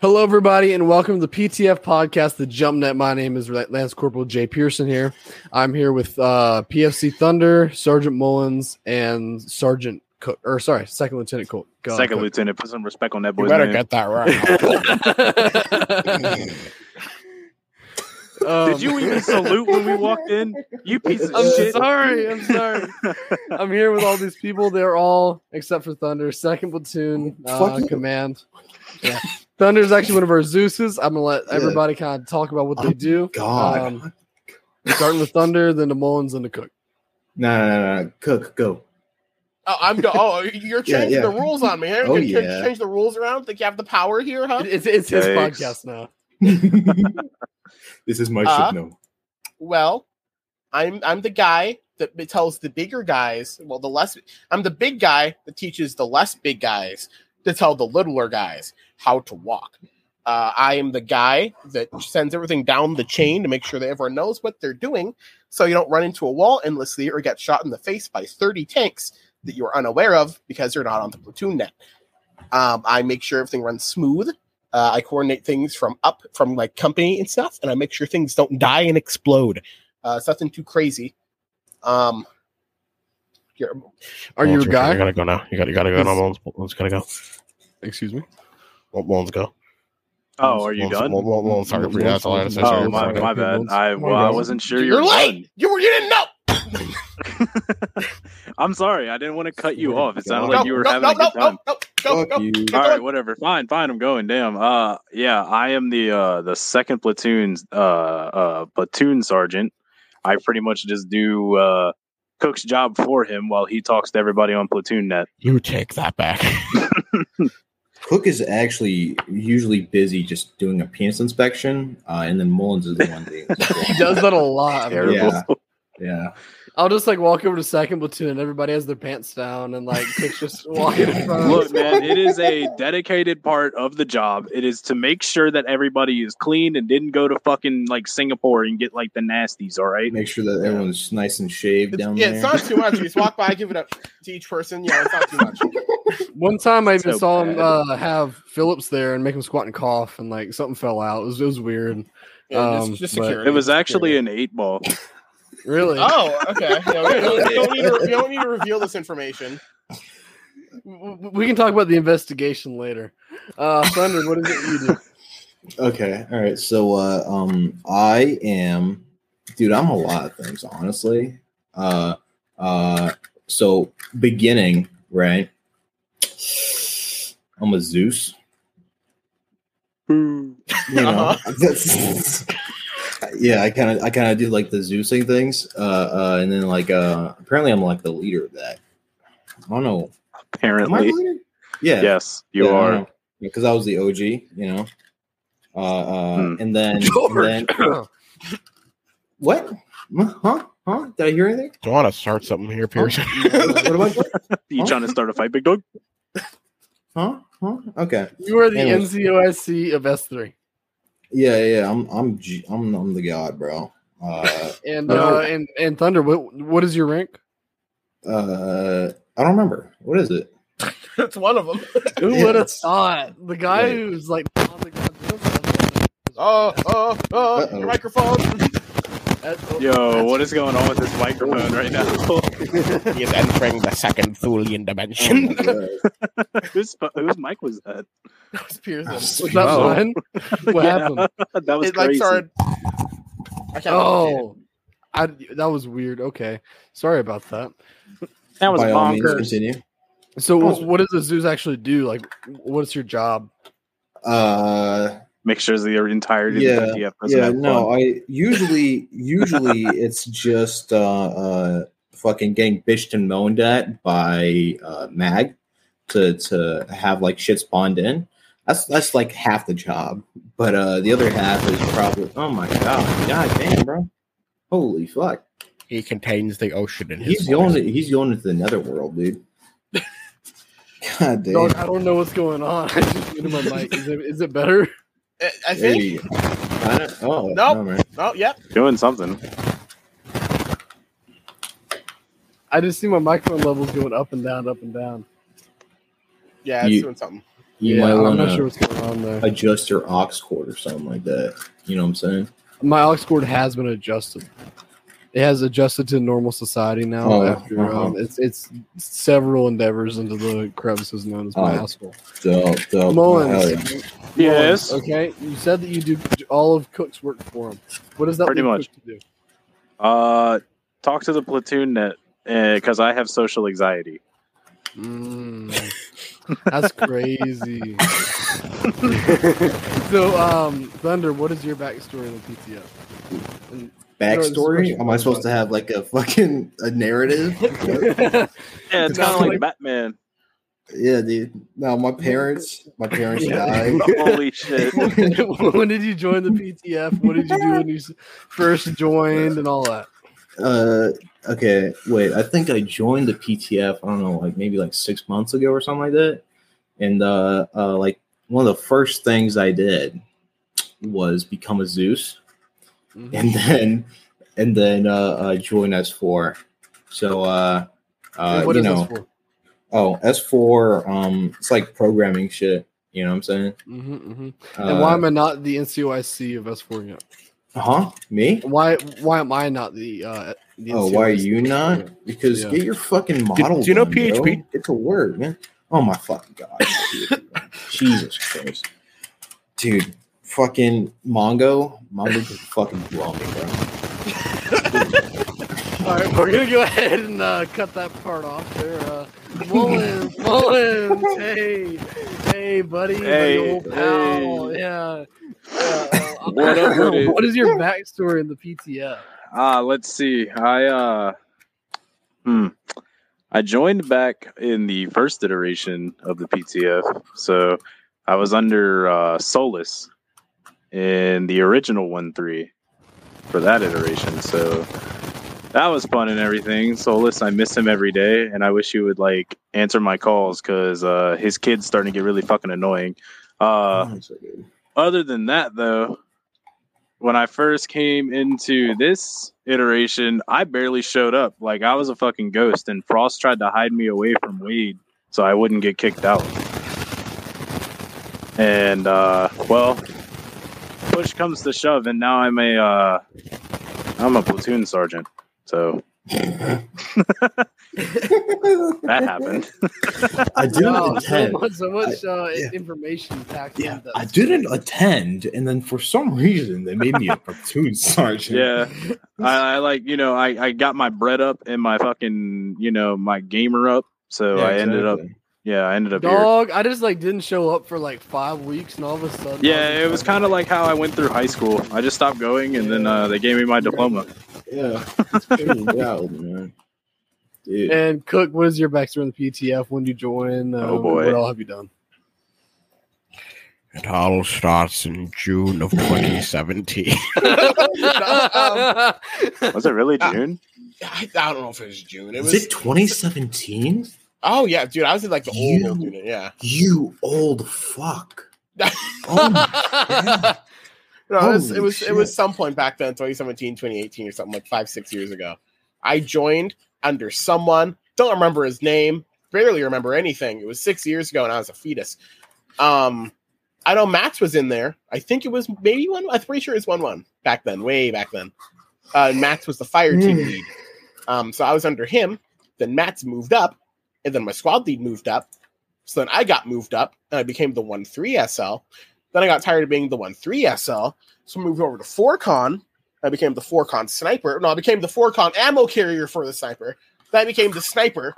Hello, everybody, and welcome to the PTF podcast, the Jump Net. My name is Lance Corporal Jay Pearson here. I'm here with uh, PFC Thunder, Sergeant Mullins, and Sergeant Cook, or sorry, Second Lieutenant Cook. God, Second Cook. lieutenant, put some respect on that boy. You better name. get that right. Um, Did you even salute when we walked in? You piece of I'm shit. sorry. I'm sorry. I'm here with all these people. They're all, except for Thunder, second platoon uh, command. Yeah. Thunder's actually one of our Zeus's. I'm gonna let Yeah. everybody kind of talk about what they Oh, do. God. Um, starting with Thunder, then the Mullins, and the Cook. no, no, no, no. Cook, go. oh, I'm go- oh, you're changing yeah. the rules on me. Huh? Oh, you can yeah. change the rules around. Think you have the power here, huh? It's it's his Yikes. podcast now. this is my Uh, shit. No. Well, I'm I'm the guy that tells the bigger guys. Well, the less I'm the big guy that teaches the less big guys to tell the littler guys how to walk. Uh, I am the guy that sends everything down the chain to make sure that everyone knows what they're doing, so you don't run into a wall endlessly or get shot in the face by 30 tanks that you are unaware of because you're not on the platoon net. Um, I make sure everything runs smooth. Uh, I coordinate things from up from like company and stuff, and I make sure things don't die and explode. Uh, it's nothing too crazy. Um, here, Are you a Mullins, You guy? gotta go now. You gotta, you gotta go now. Mullins, Mullins gotta go. Excuse me. Mull- Mullins go. Oh, are you Mullins, done? Mull- Mull- Mullins, sorry for you. That's all I had to say. Oh, my, my bad. I well, I wasn't sure you you're were late. You were you didn't know. I'm sorry. I didn't want to cut you off. It sounded No, like you were no, having no, a good time. no, no, go, Fuck go. you. All right, whatever. Fine, fine. I'm going. Damn. Uh, yeah, I am the uh the second platoon's uh uh platoon sergeant. I pretty much just do uh Cook's job for him while he talks to everybody on platoon net. You take that back. Cook is actually usually busy just doing a penis inspection, uh, and then Mullins is the one that He does that a lot. Terrible. Yeah. Yeah. I'll just like walk over to second platoon. And everybody has their pants down, and like Cook's just walking in front. of Look, man, it is a dedicated part of the job. It is to make sure that everybody is clean and didn't go to fucking like Singapore and get like the nasties. All right. Make sure that everyone's nice and shaved It's, down yeah, there. it's not too much. You just walk by, give it up to each person. Yeah, it's not too much. One time I even So saw him uh, have Phillips there and make him squat and cough, and like something fell out. It was, it was weird. Yeah, Um, just, just security. It was actually security. an eight ball. Really? Oh, okay. Yeah, we, don't, we don't need to, we don't need to reveal this information. W- w- We can talk about the investigation later. Uh, Thunder, what is it you do? Okay. All right. So, uh, um, I am, dude. I'm a lot of things, honestly. Uh, uh. So, beginning right. I'm a Zeus. You know, Uh-huh. that's, yeah. I kind of, I kind of do like the Zeusing things. Uh, uh, and then like, uh, apparently, I'm like the leader of that. I don't know. Am I the Apparently. Yeah. yes, you Yeah, are. because I was the OG, you know. Uh, uh, Hmm. and then, and then what? Huh? Huh? Did I hear anything? Do you want to start something here, Pearson? what about You trying to start a fight, big dog? Huh? Huh? Okay. You are the Anyways. NCOIC of S3. Yeah, yeah. I'm, I'm, G- I'm, I'm the god, bro. Uh, And uh, and and Thunder, what what is your rank? uh, I don't remember. What is it? That's one of them. Who Yeah. would have thought? The guy Right. who's like on the ground. Oh, oh, oh, Uh-oh. your microphone. That's- Yo, what is going on with this microphone right now? he is entering the second Thulian dimension. whose, whose mic was that? That was Pearson. Was that Oh. mine? What Yeah. happened? that was It like crazy. started. I Oh, I, that was weird. Okay, sorry about that. that was By all means, bonkers. continue. So, Oh. what does the Zeus actually do? Like, what's your job? Uh, Make sure the entirety Yeah, of the PTF yeah, no, fun. I usually, usually it's just uh, uh, fucking getting bitched and moaned at by uh, Mag to to have like shit spawned in. That's that's like half the job, but uh, the other half is probably. Oh my god, god damn, bro, holy fuck, he contains the ocean in his he's voice. going to, he's going into the netherworld, dude. God damn. Dog, I don't know what's going on. I just muted my mic. Is it, is it better? I, I There think. you go. Kinda- Oh, Nope. no, man. Oh, yep. Doing something. I just see my microphone levels going up and down, up and down. Yeah, it's You- doing something. You yeah, might I'm want not to sure what's going on there. adjust your aux cord or something like that. You know what I'm saying? My aux cord has been adjusted. It has adjusted to normal society now. Oh, after uh-huh. um, it's it's several endeavors into the crevices known as my asshole. Dope, dope. Mullins, yeah. Yes. Mullins, Okay, you said that you do all of Cook's work for him. What does that Pretty much. Cook to do? Uh, talk to the platoon net because I have social anxiety. Mm, that's crazy. so, um, Thunder, what is your backstory in the PTF? And- Backstory? No, Am I supposed to have like a fucking a narrative? Yeah, it's kind of like Batman. yeah, dude. No, my parents, my parents died. Holy shit! when did you join the PTF? What did you do when you first joined and all that? Uh, okay, wait. I think I joined the PTF. I don't know, like maybe like six months ago or something like that. And uh, uh, like one of the first things I did was become a Zeus, Mhm. and then and then uh, uh join S4. So uh, uh, What you is know, this for? oh S4, um, it's like programming shit. You know what I'm saying? Mm-hmm, mm-hmm. Uh, and why am I not the NCOIC of S4 yet? Huh? Me? Why why am I not the? Uh, the Oh, why are you not? Because Yeah. get your fucking model. do you know done, bro. PHP? Get to work, man. Oh my fucking god, Jesus Christ, dude! Fucking Mongo, Mongo just fucking blow me, bro. All right, we're gonna go ahead and uh, cut that part off there. Uh, Mullins, Mullins, hey, hey, buddy, my Hey, old pal, hey. yeah. yeah uh, What up with it? what is your backstory in the PTF? Ah, let's see. I uh, hmm, I joined back in the first iteration of the PTF, so I was under uh, Solus in the original one three for that iteration. So that was fun and everything. Solus, I miss him every day, and I wish he would like answer my calls because uh, his kid's starting to get really fucking annoying. Uh, Oh, so other than that though when i first came into this iteration i barely showed up. Like i was a fucking ghost and frost tried to hide me away from wade so i wouldn't get kicked out. And uh well push comes to shove and now i'm a uh i'm a platoon sergeant so that happened I didn't Wow, so attend. much, so much uh, yeah. information packed Yeah, I didn't attend, and then for some reason they made me a platoon sergeant. Yeah, I, I like you know I, I got my bread up and my fucking you know my gamer up, so Yeah, I ended up exactly. Yeah I ended up here. Dog, I just like didn't show up for like five weeks, and all of a sudden, Yeah, it was kind of like how I went through high school. I just stopped going, and then uh, they gave me my diploma. Yeah, it's wild, man. Dude. And Cook, what is your backstory in the PTF? When did you join? Um, Oh, boy. what all have you done? It all starts in June of 2017. Was it really Ah. June? I, I don't know if it was June. It was was. it 2017? Oh yeah, dude. I was in like the old, You- old unit. Yeah. You old fuck. Oh No, it was, it was it was some point back then, 2017, 2018, or something like five, six years ago. I joined under someone. Don't remember his name. Barely remember anything. It was six years ago, and I was a fetus. Um, I know Max was in there. I think it was maybe one. I'm pretty sure it was one one back then, way back then. Uh, Max was the fire team lead. Um, so I was under him. Then Max moved up, and then my squad lead moved up. So then I got moved up, and I became the one three SL. Then I got tired of being the one three SL, so I moved over to four con. I became the four con sniper. No, I became the four con ammo carrier for the sniper. Then I became the sniper,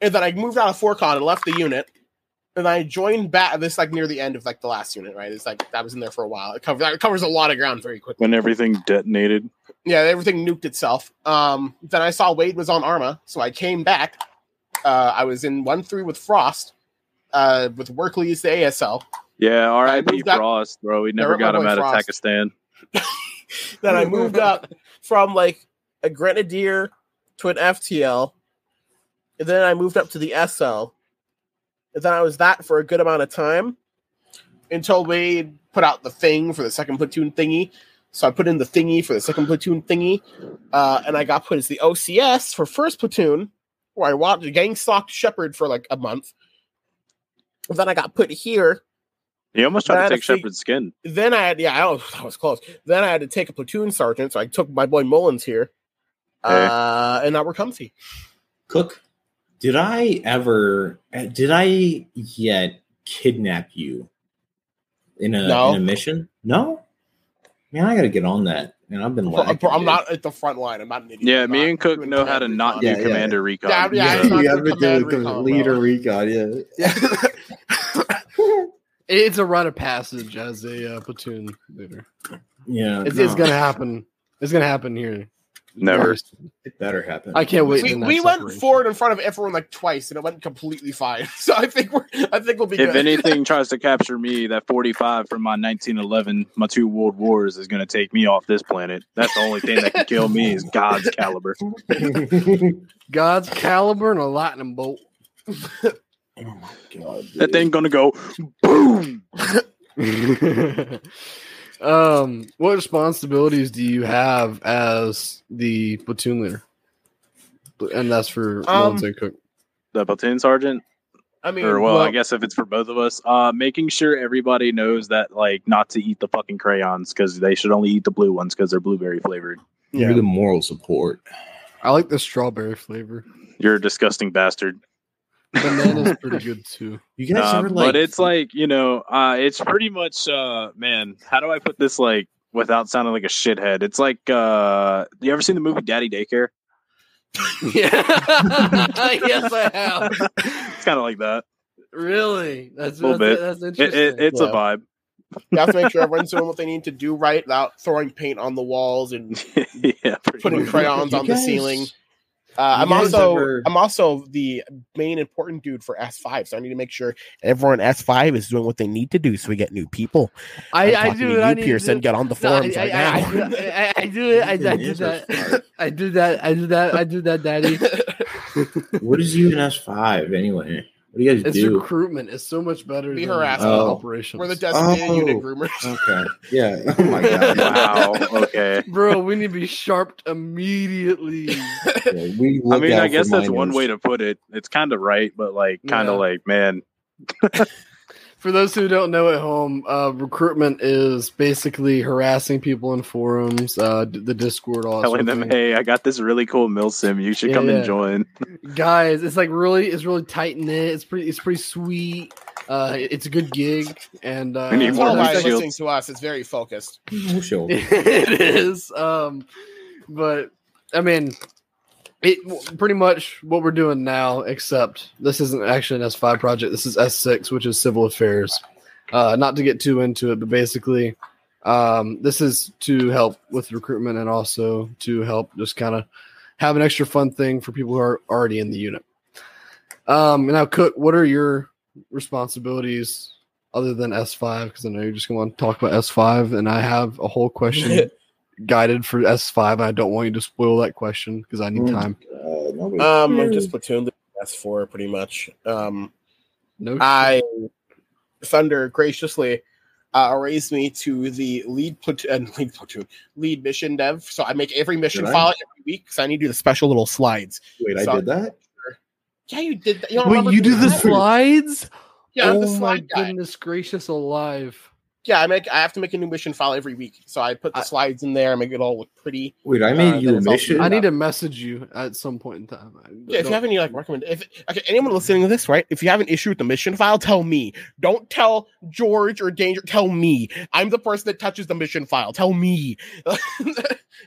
and then I moved out of four con and left the unit. And I joined back. This like near the end of like the last unit, right? It's like I was in there for a while. It covers it covers a lot of ground very quickly. When everything detonated. Yeah, everything nuked itself. Um, then I saw Wade was on Arma, so I came back. Uh, I was in one three with Frost, uh, with Workley as the ASL. Yeah, R.I.P. Frost, bro. We never got him out of Frost. Pakistan. then I moved up from like a grenadier to an FTL, and then I moved up to the SL, and then I was that for a good amount of time until we put out the thing for the second platoon thingy. So I put in the thingy for the second platoon thingy, uh, and I got put as the OCS for first platoon, where I watched gang stalked Shepard for like a month. Then I got put here. He almost tried to take fig- Shepard's skin. Then I had, yeah, I was, I was close. Then I had to take a platoon sergeant, so I took my boy Mullins here. Uh, and now we're comfy. Cook, did I ever? uh, Did I yet kidnap you in a No. in a mission? No. Man, I got to get on that. Man, I've been. Bro, lacking, I'm not at the front line. I'm not an idiot. Yeah, I'm me and Cook know how to command not do recon. Yeah, yeah. commander recon. Yeah, yeah, so- it's not yeah, good I've been command doing recon, leader bro. recon. Yeah. Yeah. It's a rite of passage as a uh, platoon leader. Yeah, It's, no, it's gonna happen. It's gonna happen here. Never. It better happen. I can't wait. we, we went forward in front of everyone like twice, and it went completely fine. So I think we're, I think we'll be If good. anything tries to capture me, that 45 from my 1911, my two world wars, is going to take me off this planet. That's the only thing that can kill me is God's caliber. God's caliber and a lightning bolt. oh my god, That dude. thing going to go boom. Um, what responsibilities do you have as the platoon leader? And that's for Um, Mullins Cook. The platoon sergeant, I mean, or well, well, I guess if it's for both of us, uh, making sure everybody knows that like not to eat the fucking crayons because they should only eat the blue ones because they're blueberry flavored. You're the moral support. I like the strawberry flavor. You're a disgusting bastard. Banana's pretty good too. You guys Uh, ever like? but it's like you know, uh, it's pretty much, uh, man. How do I put this like without sounding like a shithead? It's like, uh, you ever seen the movie Daddy Daycare? Yeah. yes, I have. It's kind of like that. Really? That's a Little that's, bit. that's interesting. it, it's a vibe. you have to make sure everyone's doing what they need to do right without throwing paint on the walls and yeah, putting much. crayons You on the guys- ceiling. Uh, I'm also ever- I'm also the main important dude for S5, so I need to make sure everyone S5 is doing what they need to do, so we get new people. I, I'm I talking do to it. I you, need to Pearson. do- Get on the No, I, forums I, right I, I, now. do- I, I do it. I, I do that. I do that. I do that. I do that, Daddy. what is you in S five anyway? What do you guys It's do? recruitment. It's so much better Be than harassed. uh, Oh. operations. We're the designated Oh. unit groomers. Okay. Yeah. Oh my god. wow. Okay. Bro, we need to be sharped immediately. Yeah, we I mean, I guess that's one way to put it. It's kind of right, but like, kind of Yeah. like, man, For those who don't know at home, uh, recruitment is basically harassing people in forums, uh, the Discord, all telling them, thing. hey, I got this really cool mill sim. You should Yeah, come yeah. and join. guys it's like really it's really tight knit it's pretty it's pretty sweet uh it's a good gig and uh We need more all Fortnite by shields. listening to us. It's very focused. It is um but i mean it pretty much what we're doing now except this isn't actually an s5 project. This is s6 which is civil affairs. Uh not to get too into it but basically um this is to help with recruitment and also to help just kind of have an extra fun thing for people who are already in the unit. Um now cook what are your responsibilities other than s5 because i know you're just going to talk about s5 and i have a whole question guided for S5. And I don't want you to spoil that question because I need Mm. time. Uh, nobody- Um, I'm just platoon S4 pretty much. Um, No, I Thunder graciously uh, raised me to the lead platoon, and lead platoon, lead mission dev. So I make every mission Did I? file every week because I need to do the special little slides. Wait, I so- did that. Yeah, you did that. You don't Wait, you do doing the slides? Yeah, oh the my guy. goodness gracious alive! Yeah, I make. I have to make a new mission file every week. So I put the I- slides in there, make it all look pretty. Wait, I Uh, made you a then it's also- mission. I need to message you at some point in time. I Yeah, if don't- you have any like recommend, if okay, anyone listening to this, right? If you have an issue with the mission file, tell me. Don't tell George or Danger. Tell me. I'm the person that touches the mission file. Tell me.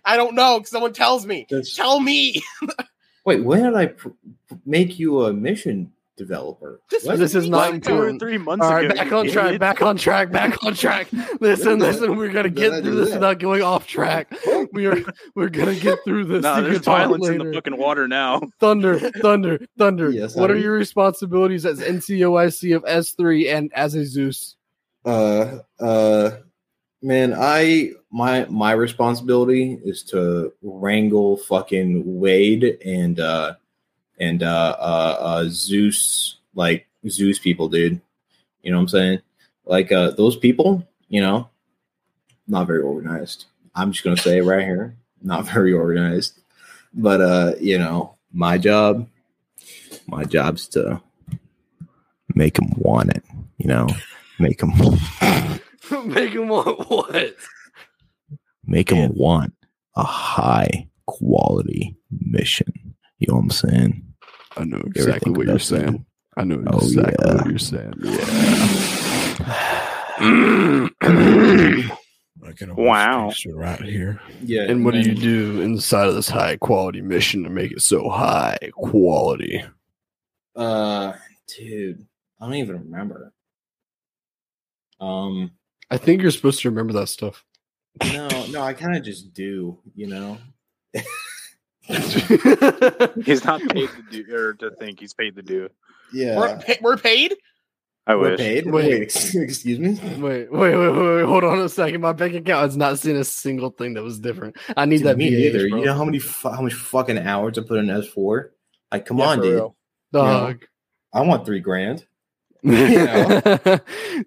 I don't know. 'cause Someone tells me. That's- Tell me. Wait, when did I pr- make you a mission developer? This What? this is not Like two or three months All right, ago. back you on track. Back on track. Back on track. Listen, Did that. listen. We're gonna get through this that? without going off track. We are. We're gonna get through this. Nah, there's can talk violence in the later. fucking water now. Thunder, Thunder, Thunder. Yes, what I are mean- your responsibilities as NCOIC of S3 and as a Zeus? uh uh man i my my responsibility is to wrangle fucking wade and uh and uh uh, uh zeus like zeus people dude you know what i'm saying like uh those people you know not very organized i'm just gonna say it right here not very organized but uh you know my job my job's to make them want it you know, make them Make him want what? make them want a high quality mission. You know what I'm saying? I know exactly what you're saying. that? I know Oh, exactly yeah. what you're saying. Yeah. I can Wow. right here. Yeah. and what do you do inside of this high quality mission to make it so high quality? Uh, dude, I don't even remember. Um, I think you're supposed to remember that stuff. no, no, I kind of just do, you know. He's not paid to do or to think. He's paid to do. Yeah, We're, pa- we're paid. I we're wish. paid. Wait. Wait, excuse me. Wait, wait, wait, wait, wait, hold on a second. My bank account has not seen a single thing that was different. I need Dude, that me VH, neither. bro. You know how many fu- how much fucking hours I put in S four? Like, come Yeah, on, for dude. real. Dog. I want three grand.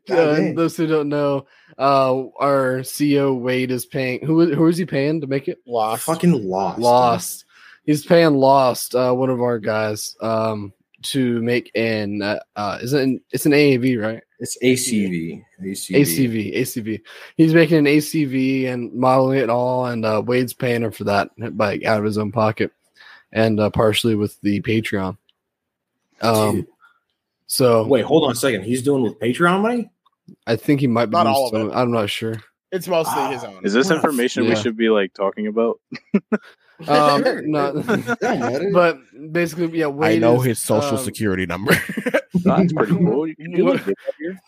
Uh, those who don't know, uh, our CEO Wade is paying. Who who is he paying to make it? Lost. fucking lost. dude. Lost. He's paying Lost, uh, one of our guys, um, to make an. Uh, uh, is it? An, it's an AAV, right? It's ACV. ACV. ACV, ACV. He's making an ACV and modeling it all, and uh, Wade's paying him for that by out of his own pocket, and uh, partially with the Patreon. Um, Dude. so Wait, hold on a second. He's doing with Patreon money? I think he might be. Not all of some- it. I'm not sure. It's mostly Ah. his own. Is this What a f- information we should be like talking about? Um, no, but basically, yeah. I Wade know is, his social um, security number. That's pretty cool. You can do it. Get up here.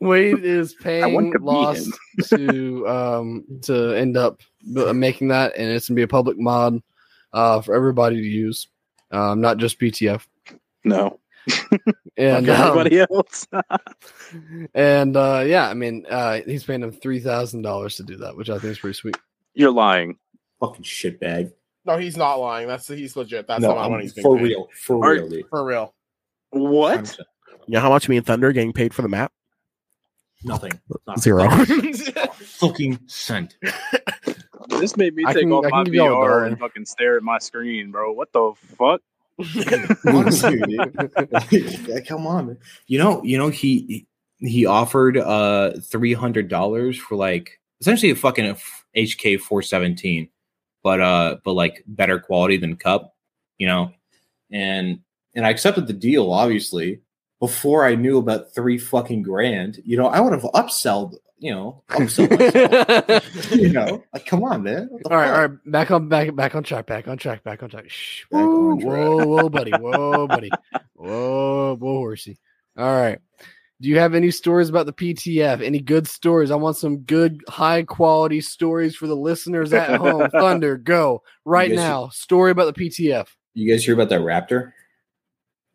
Wade is paying to Lost to um to end up making that, and it's gonna be a public mod uh for everybody to use, um, not just PTF. No. And Fuck um, everybody else. and uh, yeah, I mean, uh, he's paying him three thousand dollars to do that, which I think is pretty sweet. You're lying. fucking shitbag. No, he's not lying. That's he's legit. That's no, the amount money he's being for paid. real. For Are- real, dude. For real. What? you know how much me and Thunder are getting paid for the map? Nothing. Not Zero. fucking cent. This made me I take can- off I my give y'all a VR dollar. and fucking stare at my screen, bro. What the fuck? Honestly, dude. Yeah, Come on. You know, you know, he he offered uh three hundred dollars for like essentially a fucking HK four seventeen, but uh, but like better quality than CUP, you know, and and I accepted the deal obviously before I knew about three fucking grand. You know, I would have upselled, you know, upsell myself. you know, like come on, man. All right, all right, back on back back on track, back on track, back on track. Shh. Back on Whoa, track. whoa, whoa, buddy, whoa, buddy, whoa, whoa, horsey. All right. Do you have any stories about the PTF? Any good stories? I want some good, high quality stories for the listeners at home. Thunder, go right guys- now. Story about the PTF. You guys hear about that Raptor?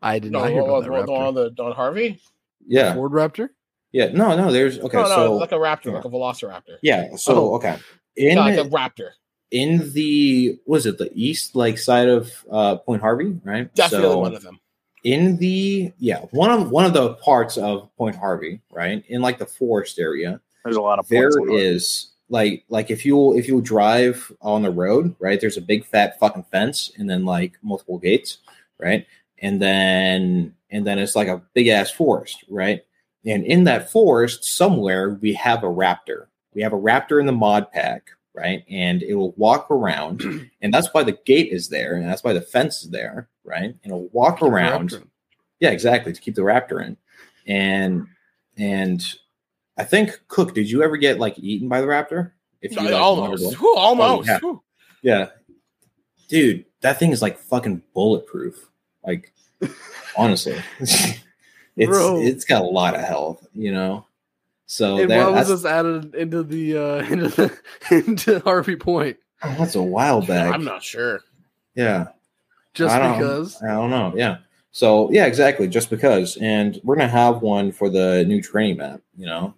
I did no, not hear what- about that what- the Raptor. on the Don Harvey? Yeah, Ford Raptor. yeah. No, no. There's okay. no, no, so like a raptor, like a velociraptor. Yeah. So Oh. okay. In Yeah, like a raptor. in the was it the east like side of uh Point Harvey, right? Definitely So one of them. In the yeah one of one of the parts of Point Harvey, right? In like the forest area, There's a lot of there on like like if you if you drive on the road, right? There's a big fat fucking fence and then like multiple gates, right? And then and then it's like a big ass forest, right? And in that forest somewhere we have a raptor. We have a raptor in the mod pack, right? And it will walk around, and that's why the gate is there, and that's why the fence is there, right? And it'll walk around. Yeah, exactly, to keep the raptor in. And and I think Cook, did you ever get like eaten by the raptor? If you like, almost. wandered- Whew, almost. Oh, yeah. Yeah. Dude, that thing is like fucking bulletproof. Like honestly. it's Bro. it's got a lot of health, you know. So And that, why was that's, this added into the uh into the into Harvey Point? oh, that's a while back. I'm not sure. yeah. Just I because. I don't know. Yeah. So yeah, exactly. Just because, and we're gonna have one for the new training map, you know.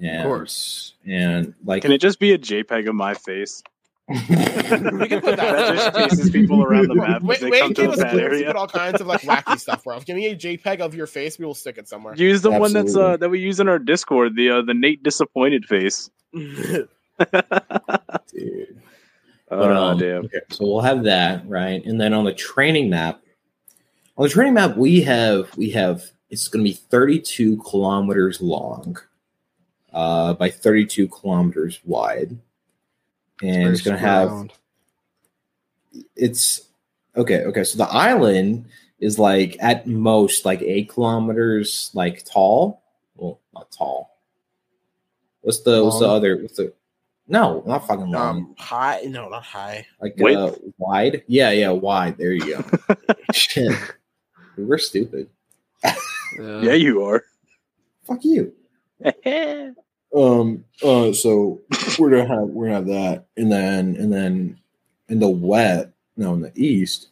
And, Of course. And like, Can it just be a JPEG of my face? We can put that. That just chases people around the map as Wait, wait, come give us bad clips to area. put all kinds of like wacky stuff, bro. Give me a JPEG of your face. We will stick it somewhere. Use the one that's uh, that we use in our Discord, the uh, the Nate disappointed face. Dude. Oh But, um, damn! Okay, so we'll have that right, and then on the training map, on the training map we have we have It's going to be 32 kilometers long, uh, by 32 kilometers wide, and it's going to have it's okay okay so the island is like at most like eight kilometers like tall. Well not tall. What's the what's the other what's the no not fucking long. Um, high? No, not high. like uh, wide? Yeah yeah wide. There you go. Shit. We're stupid. Yeah, you are. fuck you um uh so we're gonna have we're gonna have that and then and then in the wet no in the east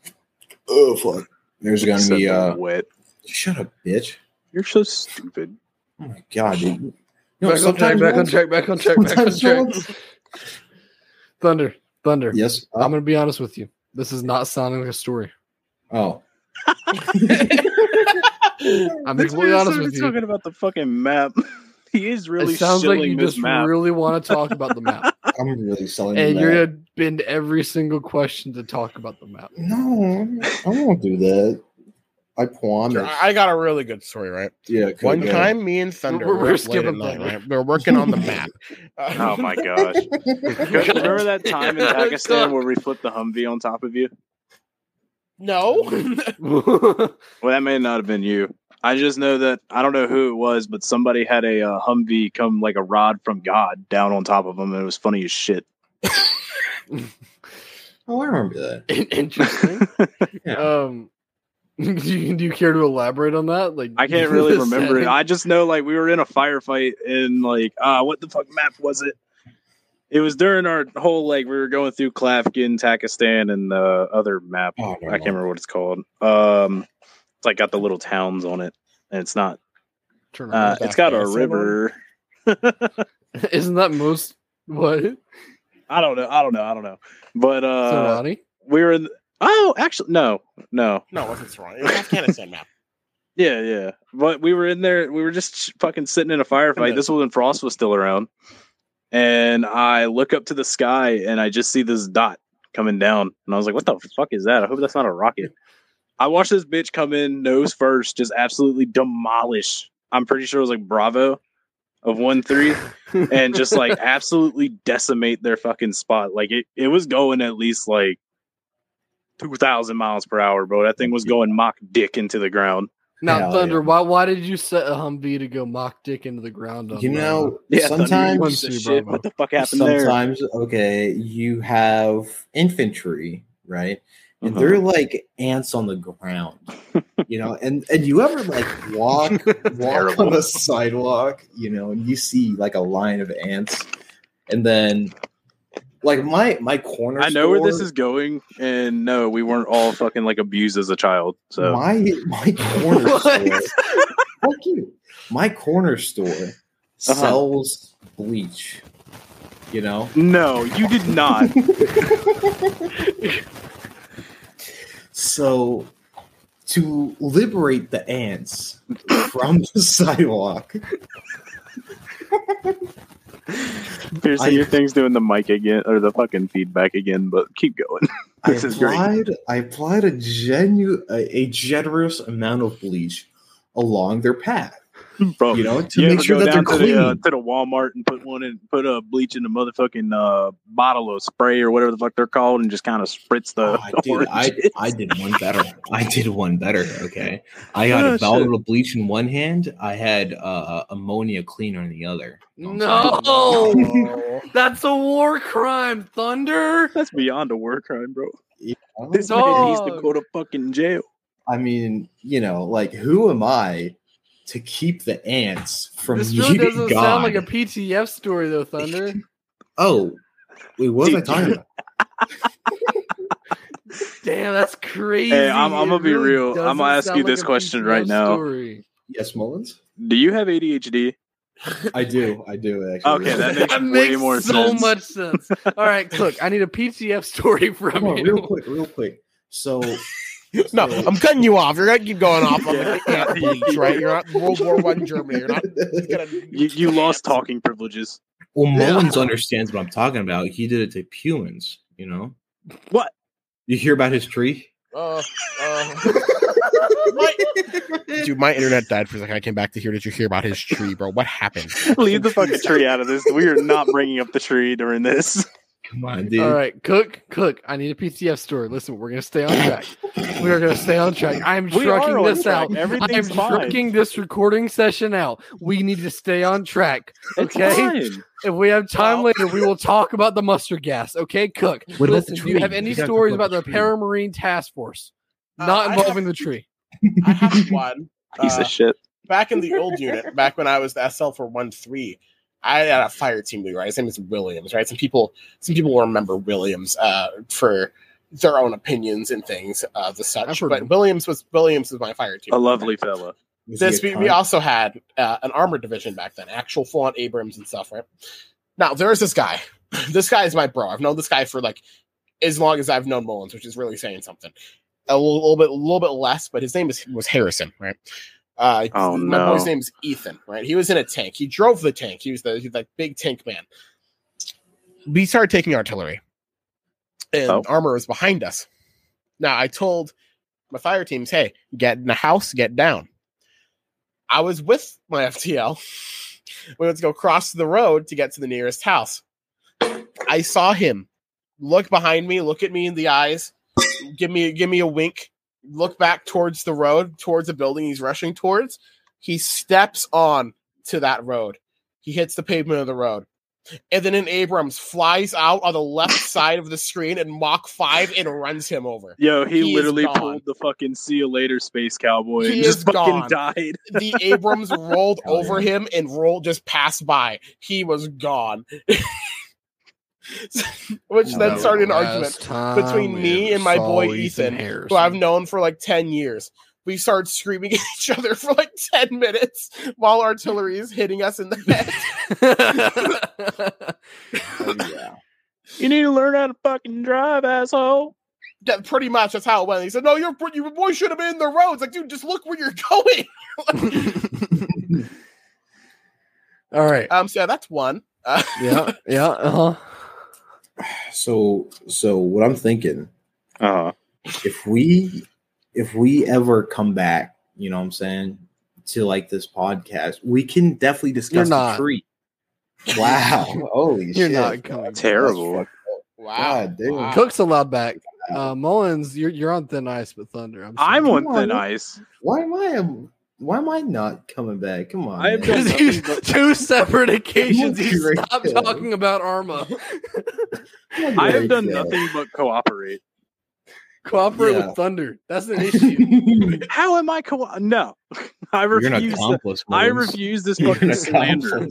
oh fuck there's gonna Said be the uh wet. shut up bitch You're so stupid. oh my god dude you know, Back on track, back on once- track, back on track, back on track. Thunder, Thunder. yes I'm gonna be honest with you. This is not sounding like a story. oh I'm This completely man's honest with you. talking about the fucking map. he is really it sounds like you just map. really want to talk about the map, i'm really selling and you you're that. gonna bend every single question to talk about the map. no i won't do that i promise I I got a really good story, right? yeah One go. time, me and Thunder We're- were, we're late skipping night, right? We were working on the map. Oh my gosh! Remember that time in Pakistan where we flipped the Humvee on top of you? No. Well, that may not have been you. I just know that I don't know who it was, but somebody had a uh, Humvee come like a rod from God down on top of them, and it was funny as shit. oh i remember that Interesting. Yeah. Um, do you, do you care to elaborate on that? Like, I can't really the remember it. I just know like we were in a firefight and like uh what the fuck map was it? It was during our whole like we were going through Klafkin, Takistan, and the other map. Oh, I can't remember what it's called. Um, it's like got the little towns on it, and it's not. Turn Uh, it's got a river. Isn't that most what? I don't know. I don't know. I don't know. But uh, we were in. Oh, actually, no, no. no, it wasn't wrong. It was Afghanistan map. Yeah, yeah. But we were in there. We were just fucking sitting in a firefight. This was when Frost was still around. And I look up to the sky and I just see this dot coming down. And I was like, what the fuck is that? I hope that's not a rocket. I watched this bitch come in nose first, just absolutely demolish. I'm pretty sure it was like Bravo of 1 3 and just like absolutely decimate their fucking spot. Like it, it was going at least like 2,000 miles per hour, bro. That thing was going mock dick into the ground. Now, Hell Thunder, yeah. why why did you set a Humvee to go mock dick into the ground? On you know Yeah, Thunder, sometimes piece of Once shit. What the fuck happened there? sometimes okay you have infantry right and Uh-huh. they're like ants on the ground you know and and you ever like walk walk on a sidewalk you know and you see like a line of ants and then like my my corner I know where this is going, and no, we weren't all fucking like abused as a child. So my my corner store fuck you my corner store Uh-huh. sells bleach you know no, you did not. So, to liberate the ants from the sidewalk, Pearson, I- your thing's doing the mic again or the fucking feedback again, but keep going. I This is great. applied. I applied a genu a, a generous amount of bleach along their path. Bro, You know, to you make sure go that they're to clean. the uh, to the Walmart and put one and put a bleach in the motherfucking uh, bottle of spray or whatever the fuck they're called, and just kind of spritz the. Oh, dude, I, oranges? I did one better. I did one better. Okay, I got Oh, a bottle shit. of bleach in one hand. I had uh, ammonia cleaner in the other. No, that's a war crime, Thunder. That's beyond a war crime, bro. Oh, This man needs to go to fucking jail. I mean, you know, like who am I to keep the ants from This really eating doesn't God? sound like a PTF story, though, Thunder. Oh, wait, what was I Dude, talking about? Damn, that's crazy. Hey, I'm- I'm gonna be really real. I'm gonna ask you like this a question PTF right now. story. Yes, Mullins. Do you have ADHD? I do. I do actually. Okay, that makes That way makes more so sense. much sense. All right, look, I need a PTF story from Come on, you. real quick, real quick. So, No, so- I'm cutting you off. You're gonna keep going off on Yeah. the ant bleach, right? You're not World War One Germany. You're not gonna. You, you lost talking privileges. well, Yeah. Mullins understands what I'm talking about. He did it to humans. You know What? You hear about his tree? Uh, uh, My- Dude, my internet died for a second. I came back to hear. Did you hear about his tree, bro? What happened? Leave the fucking tree out of this. We are not bringing up the tree during this. Come on, dude. All right, Cook, Cook. I need a PTF story. Listen, we're gonna stay on track. We are gonna stay on track. I am We trucking this track. out. I am Everything's fine. trucking this recording session out. We need to stay on track. Okay. If we have time Well- later, we will talk about the mustard gas. Okay, Cook. What Listen, do you have any You stories about about the the tree. Paramarine Task Force Uh, not involving have- the tree? I have one. Piece Uh, of shit. back in the old unit, back when I was the SL for one three, I had a fire team leader. Right, his name is Williams. Right, some people, some people will remember Williams uh, for their own opinions and things of the I've such. But him. Williams was Williams was my fire team. A lovely fella. Was This we, we also had uh, an armor division back then, actual full on Abrams and stuff. Right now, there's this guy. this guy is my bro. I've known this guy for like as long as I've known Mullins, which is really saying something. A little, little bit, a little bit less, but his name is was Harrison, right? Uh, Oh, my no. boy's name is Ethan, right? He was in a tank. He drove the tank. He was the he's like big tank man. We started taking artillery, and Oh. armor was behind us. Now I told my fire teams, "Hey, get in the house, get down." I was with my FTL. We went to go cross the road to get to the nearest house. I saw him look behind me, look at me in the eyes, give me give me a wink, look back towards the road, towards the building he's rushing towards. He steps on to that road. He hits the pavement of the road. And then an Abrams flies out on the left side of the screen and Mach 5 and runs him over. Yo, he, He literally pulled the fucking see you later, space cowboy, He and just is fucking gone. died. The Abrams rolled over him and rolled just passed by. He was gone. Which then started an argument between me and my saw boy Ethan, who I've known for like 10 years. We started screaming at each other for like 10 minutes while artillery is hitting us in the head. Oh, yeah. You need to learn how to fucking drive, asshole. Yeah, pretty much that's how it went. He said, No, your, your boy should have been in the roads. Like, dude, just look where you're going. All right. Um, so yeah, that's one. Uh, Yeah. Yeah. Uh huh. So, so what I'm thinking, Uh if we, if we ever come back, you know what I'm saying, to like this podcast, we can definitely discuss not. the tree. Wow. Holy You're shit. not coming. Terrible. That's wow. God. Wow. Cook's allowed back. Uh, Mullins, you're you're on thin ice with Thunder. I'm I'm sorry. on thin ice. Why am I? Why am I not coming back? Come on. I have man. done nothing but- two separate occasions he Great stopped talking about Arma. I have done Yeah. nothing but cooperate. Cooperate Yeah. with Thunder. That's an issue. How am I co? No, I You're an refuse. th- accomplice. I refuse this You're fucking an slander.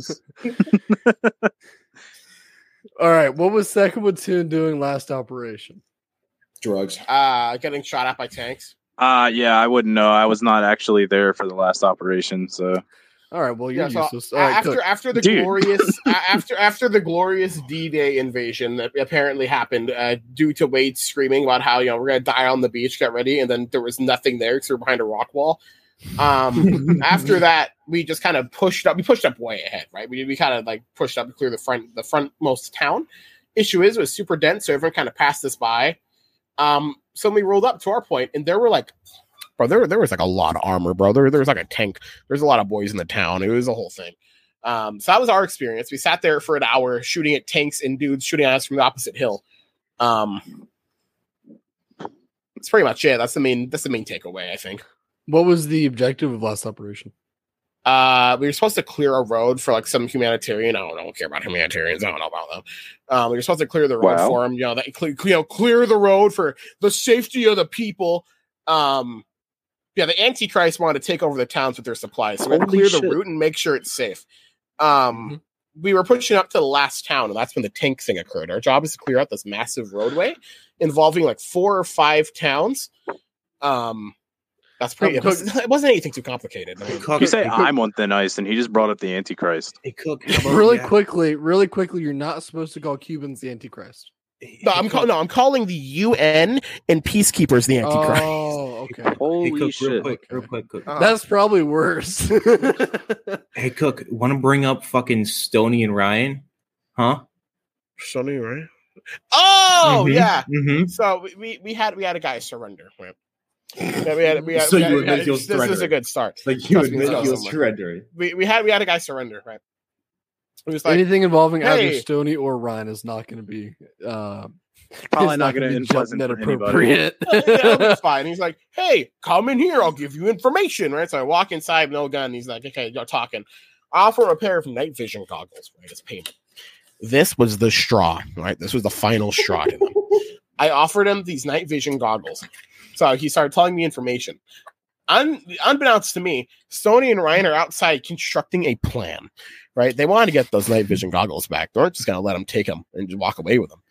All right. What was Second Platoon doing last operation? Drugs. Uh, getting shot at by tanks. Uh yeah, I wouldn't know. I was not actually there for the last operation, so All right. Well, you're Yeah, so useless. All right. after Cook. after the Dude. glorious after after the glorious D-Day invasion that apparently happened uh, due to Wade screaming about how you know we're gonna die on the beach, get ready, and then there was nothing there because we we're behind a rock wall. Um, after that, we just kind of pushed up. We pushed up way ahead, right? We we kind of like pushed up to clear the front the frontmost town. Issue is it was super dense, so everyone kind of passed us by. Um, so we rolled up to our point, and there were like, bro, there there was like a lot of armor, bro. There, there was like a tank. There's a lot of boys in the town. It was a whole thing. Um, so that was our experience. We sat there for an hour shooting at tanks and dudes shooting at us from the opposite hill. Um, that's pretty much it. That's the main. That's the main takeaway, I think. What was the objective of last operation? Uh, we were supposed to clear a road for like some humanitarian. I don't, I don't care about humanitarians. I don't know about them. Um, we were supposed to clear the road Wow. for them. You know, that you know, clear the road for the safety of the people. Um, yeah, the Antichrist wanted to take over the towns with their supplies, so we had to clear shit. the route and make sure it's safe. Um, we were pushing up to the last town, and that's when the tank thing occurred. Our job is to clear out this massive roadway involving like four or five towns. Um, that's pretty. It, was, it wasn't anything too complicated. I mean, Cook, you say I'm on thin ice, and he just brought up the Antichrist. Hey, Cook. really yeah, quickly, really quickly, you're not supposed to call Cubans the Antichrist. hey, No, I'm Cook, call- no, I'm calling the UN and peacekeepers the Antichrist. Oh, okay. Holy Hey, Cook, real shit! quick, real quick, Cook. Uh, That's probably worse. Hey, Cook, want to bring up fucking Stony and Ryan? Huh? Stony right? Oh Mhm, yeah. mhm. So we, we we had we had a guy surrender. Right? Yeah, we had, we had, So we had- you we admit had- he was this is a good start. Like you Trust me, admit it's he was awesome. surrendering. We, we had we had a guy surrender, right? It was like Anything involving either. Stony or Ryan is not going to be. Uh, Probably it's not gonna be end pleasant for net anybody. appropriate. yeah, it's fine. He's like, "Hey, come in here. I'll give you information." Right. So I walk inside, no gun. He's like, "Okay, you're talking." I offer a pair of night vision goggles. Right, as payment. This was the straw, right? This was the final straw to them. I offered him these night vision goggles. So he started telling me information. Un- unbeknownst to me, Sony and Ryan are outside constructing a plan. Right? They wanted to get those night vision goggles back. They weren't just going to let them take them and just walk away with them.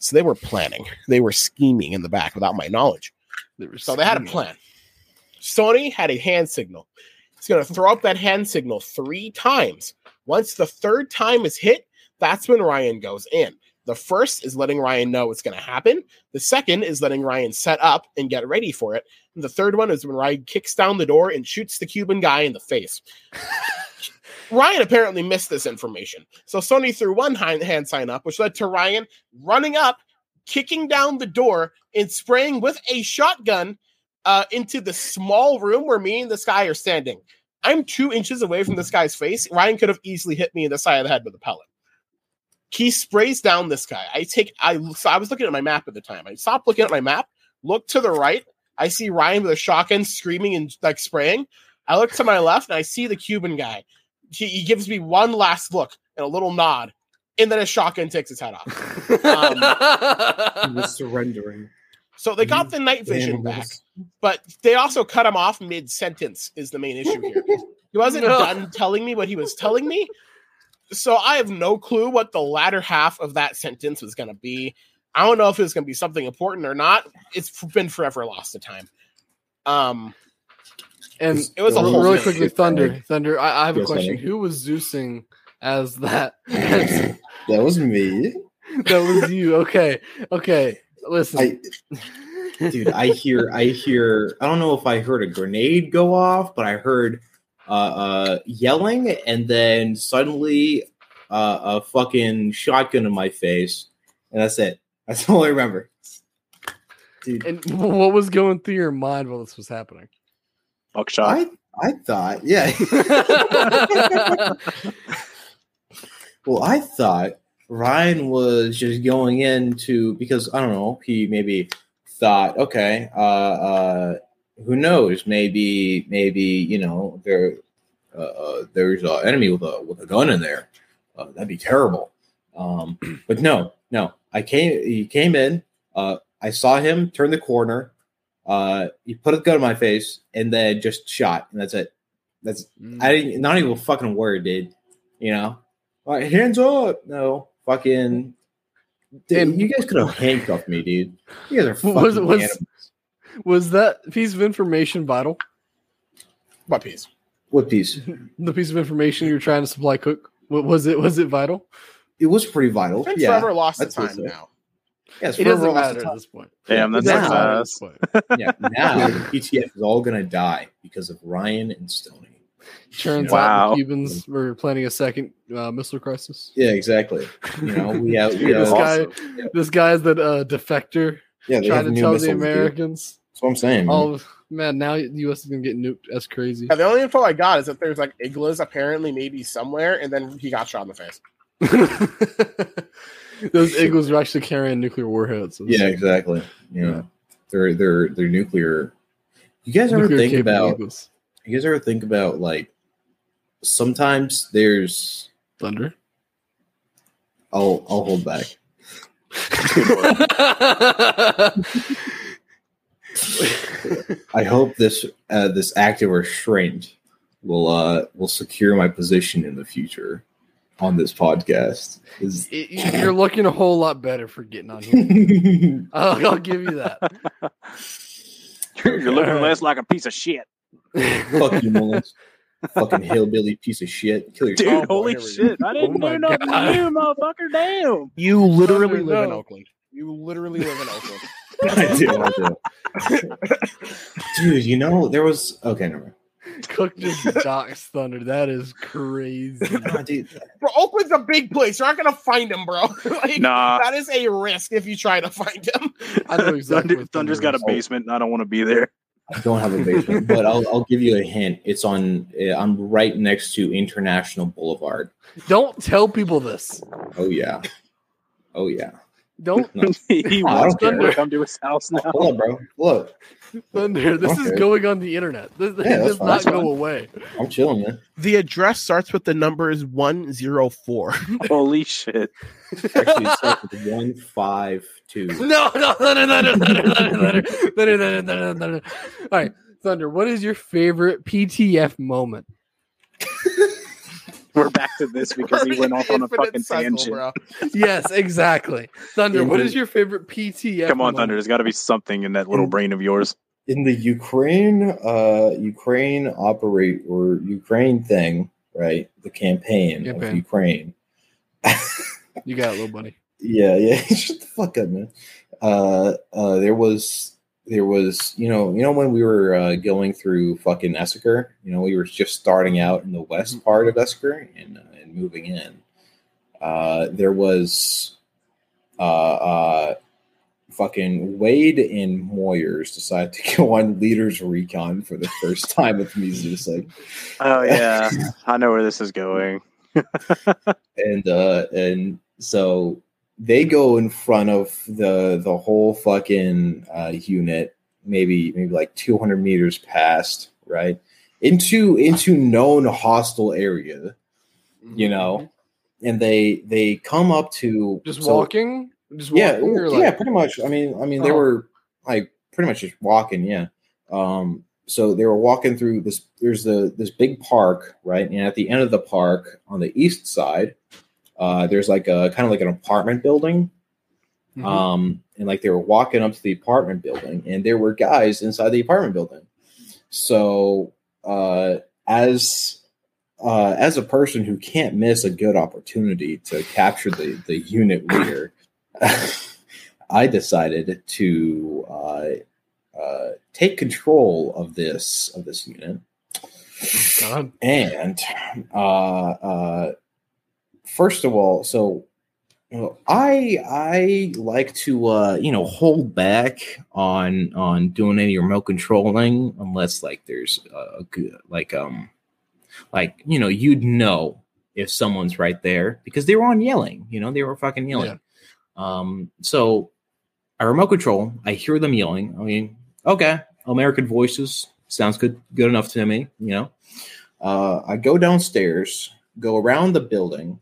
So they were planning. They were scheming in the back without my knowledge. were So they had a plan. Sony had a hand signal. He's going to throw up that hand signal three times. Once the third time is hit, that's when Ryan goes in. The first is letting Ryan know what's going to happen. The second is letting Ryan set up and get ready for it. And the third one is when Ryan kicks down the door and shoots the Cuban guy in the face. Ryan apparently missed this information. So Sony threw one hand, hand sign up, which led to Ryan running up, kicking down the door, and spraying with a shotgun uh, into the small room where me and this guy are standing. I'm two inches away from this guy's face. Ryan could have easily hit me in the side of the head with a pellet. He sprays down this guy. I take I so I was looking at my map at the time. I stopped looking at my map, look to the right. I see Ryan with a shotgun screaming and like spraying. I look to my left and I see the Cuban guy. He, he gives me one last look and a little nod, and then a shotgun takes his head off. Um, he was surrendering. So they got the night vision back, but they also cut him off mid sentence. Is the main issue here? He wasn't No. done telling me what he was telling me, so I have no clue what the latter half of that sentence was going to be. I don't know if it was going to be something important or not. It's been forever lost to time. Um, and it was a really whole really quickly, Thunder, Thunder. I, I have a question. Henry. Who was Zeusing as that? That was me. that was you. Okay, okay. Listen, I, dude, I hear, I hear. I don't know if I heard a grenade go off, but I heard uh, uh, yelling, and then suddenly uh, a fucking shotgun in my face, and that's it. That's all I remember. Dude, and what was going through your mind while this was happening? Buckshot. I, I thought, yeah. well, I thought Ryan was just going into because I don't know. He maybe thought, okay, uh, uh, who knows? Maybe, maybe you know, there, uh, uh, there's an enemy with a with a gun in there. Uh, that'd be terrible. Um, but no, no. I came. He came in. Uh, I saw him turn the corner. Uh, he put a gun in my face and then just shot, and that's it. That's I didn't not even a fucking word, dude. You know, like hands up. No, fucking. Dude, And- you guys could have handcuffed me, dude. You guys are fucking Was- was- animals. Was that piece of information vital? what piece? What piece? The piece of information you're trying to supply Cook. Wa- Was it? Was it vital? It was pretty vital. It's Yeah, forever lost to that's what time it is. now. yes. It forever doesn't matter at this point. Damn, that's It so doesn't fast. point. Yeah, now the PTF is all gonna die because of Ryan and Stoney. Turns Wow. out the Cubans were planning a second uh, missile crisis. Yeah, exactly. You know, we have, we this have guy, this guy is that uh, defector yeah, they trying have to new tell the. Americans. That's what I'm saying. man. All of, man, now the U.S. is gonna get nuked. That's crazy. Yeah, the only info I got is that there's like iglas apparently maybe somewhere, and then he got shot in the face. Those Eagles are actually carrying nuclear warheads. Yeah, exactly. You know, they're they're they're nuclear. You guys ever think about? Eagles. You guys ever think about like sometimes there's thunder. I'll I'll hold back. I hope this uh, this active restraint will uh will secure my position in the future on this podcast. Is It- you're looking a whole lot better for getting on here. I'll, I'll give you that. You're looking less like a piece of shit. fuck you, Mullins. Fucking hillbilly piece of shit. Kill Dude, yourself. boy, holy here we go. shit. I didn't Oh my do nothing God. to you, motherfucker. Damn. You literally Thunder, live in. Oakland. You literally live in Oakland. I do. I do. Dude, you know there was okay. Never mind. Cook just docks Thunder. That is crazy. Nah, dude, Bro, Oakland's a big place. You're not gonna find him, bro. like, Nah. that is a risk if you try to find him. I know exactly. Thunder, what Thunder's got a basement and I don't want to be there. I don't have a basement, but I'll I'll give you a hint. It's on. uh, I'm right next to International Boulevard. Don't tell people this. Oh yeah. Oh yeah. Don't he I wants don't people care. to come to his house now. Hold on, bro. Look, thunder. This is Okay. going on the internet. This, this Yeah, that's does fine, not that's go fine. away. I'm chilling, man. The address starts with the numbers 104. Holy shit! Actually, it starts with one five two. No, no, thunder, thunder, thunder, thunder, thunder, thunder, thunder, thunder, thunder. All right, thunder. What is your favorite PTF moment? We're back to this because he went off on a fucking cycle, tangent. bro. Yes, exactly. Thunder. What is your favorite PTF? Come on, moment? Thunder. There's got to be something in that little brain of yours. in the Ukraine, uh, Ukraine operate or Ukraine thing, right? The campaign Campaign. of Ukraine. You got it, little buddy. Yeah, yeah. Shut the fuck up, man. Uh, uh, there was, there was, you know, you know when we were uh, going through fucking Esseker, you know, we were just starting out in the west part of Esseker and uh, and moving in. Uh, there was, uh, uh, fucking Wade and Moyers decided to go on leaders recon for the first time with me. Just like, Oh yeah, I know where this is going. and uh and so they go in front of the the whole fucking uh unit maybe maybe like 200 meters past right into into known hostile area you know and they they come up to Just so- walking. Just yeah walking. or yeah like- pretty much i mean i mean they Oh. were like pretty much just walking yeah um so they were walking through this there's the this big park right and at the end of the park on the east side uh there's like a kind of like an apartment building Mhm. um and like they were walking up to the apartment building and there were guys inside the apartment building so uh as uh as a person who can't miss a good opportunity to capture the the unit leader i decided to uh uh take control of this of this unit God. and uh uh first of all so you know, i i like to uh you know hold back on on doing any remote controlling unless like there's a good like um like you know you'd know if someone's right there because they were on yelling you know they were fucking yelling um so i remote control i hear them yelling i mean okay american voices sounds good good enough to me you know uh, I go downstairs, go around the building.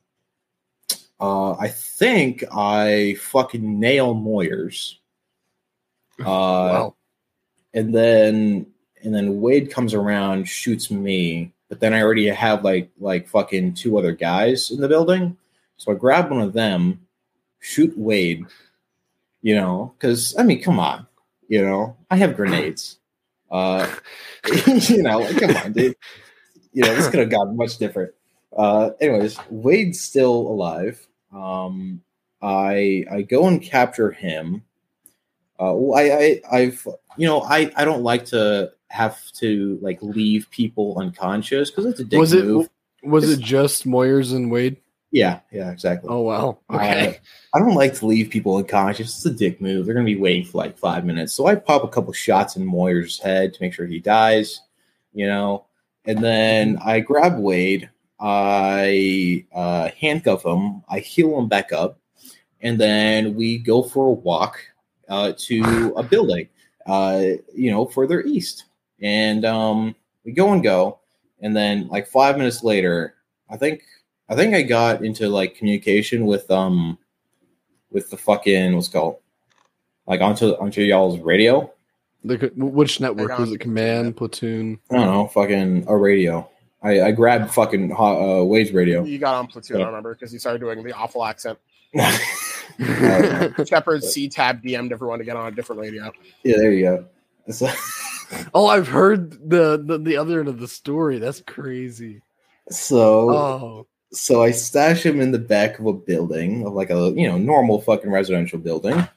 Uh, I think I fucking nail Moyers. Uh, Wow. and then and then Wade comes around, shoots me, but then I already have like like fucking two other guys in the building. So I grab one of them, shoot Wade, you know, because I mean, come on, you know, I have grenades. Uh, you know, like, come on, dude. You know, this could have gotten much different. Uh, anyways, Wade's still alive. Um, I I go and capture him. Uh, I, I I've you know I I don't like to have to like leave people unconscious because it's a dick Was it move. was It's- it just Moyers and Wade? Yeah, yeah, exactly. Oh wow. Uh, Okay. I don't like to leave people unconscious. It's a dick move. They're going to be waiting for like five minutes. So I pop a couple shots in Moyer's head to make sure he dies, you know, and then I grab Wade. I uh, handcuff him. I heal him back up. And then we go for a walk uh, to a building, uh, you know, further east. And um, we go and go. And then like five minutes later, I think I think I got into like communication with um with the fucking what's it called like onto onto y'all's radio. The, which network was it? Command, platoon. I don't know, fucking a radio. I, I grabbed fucking uh, Wade's radio. You got on platoon, Yeah. I remember, because you started doing the awful accent. yeah, Shepard C tab DM'd everyone to get on a different radio. Yeah, there you go. So, oh, I've heard the, the the other end of the story. That's crazy. so Oh, so I stash him in the back of a building, of like a you know normal fucking residential building,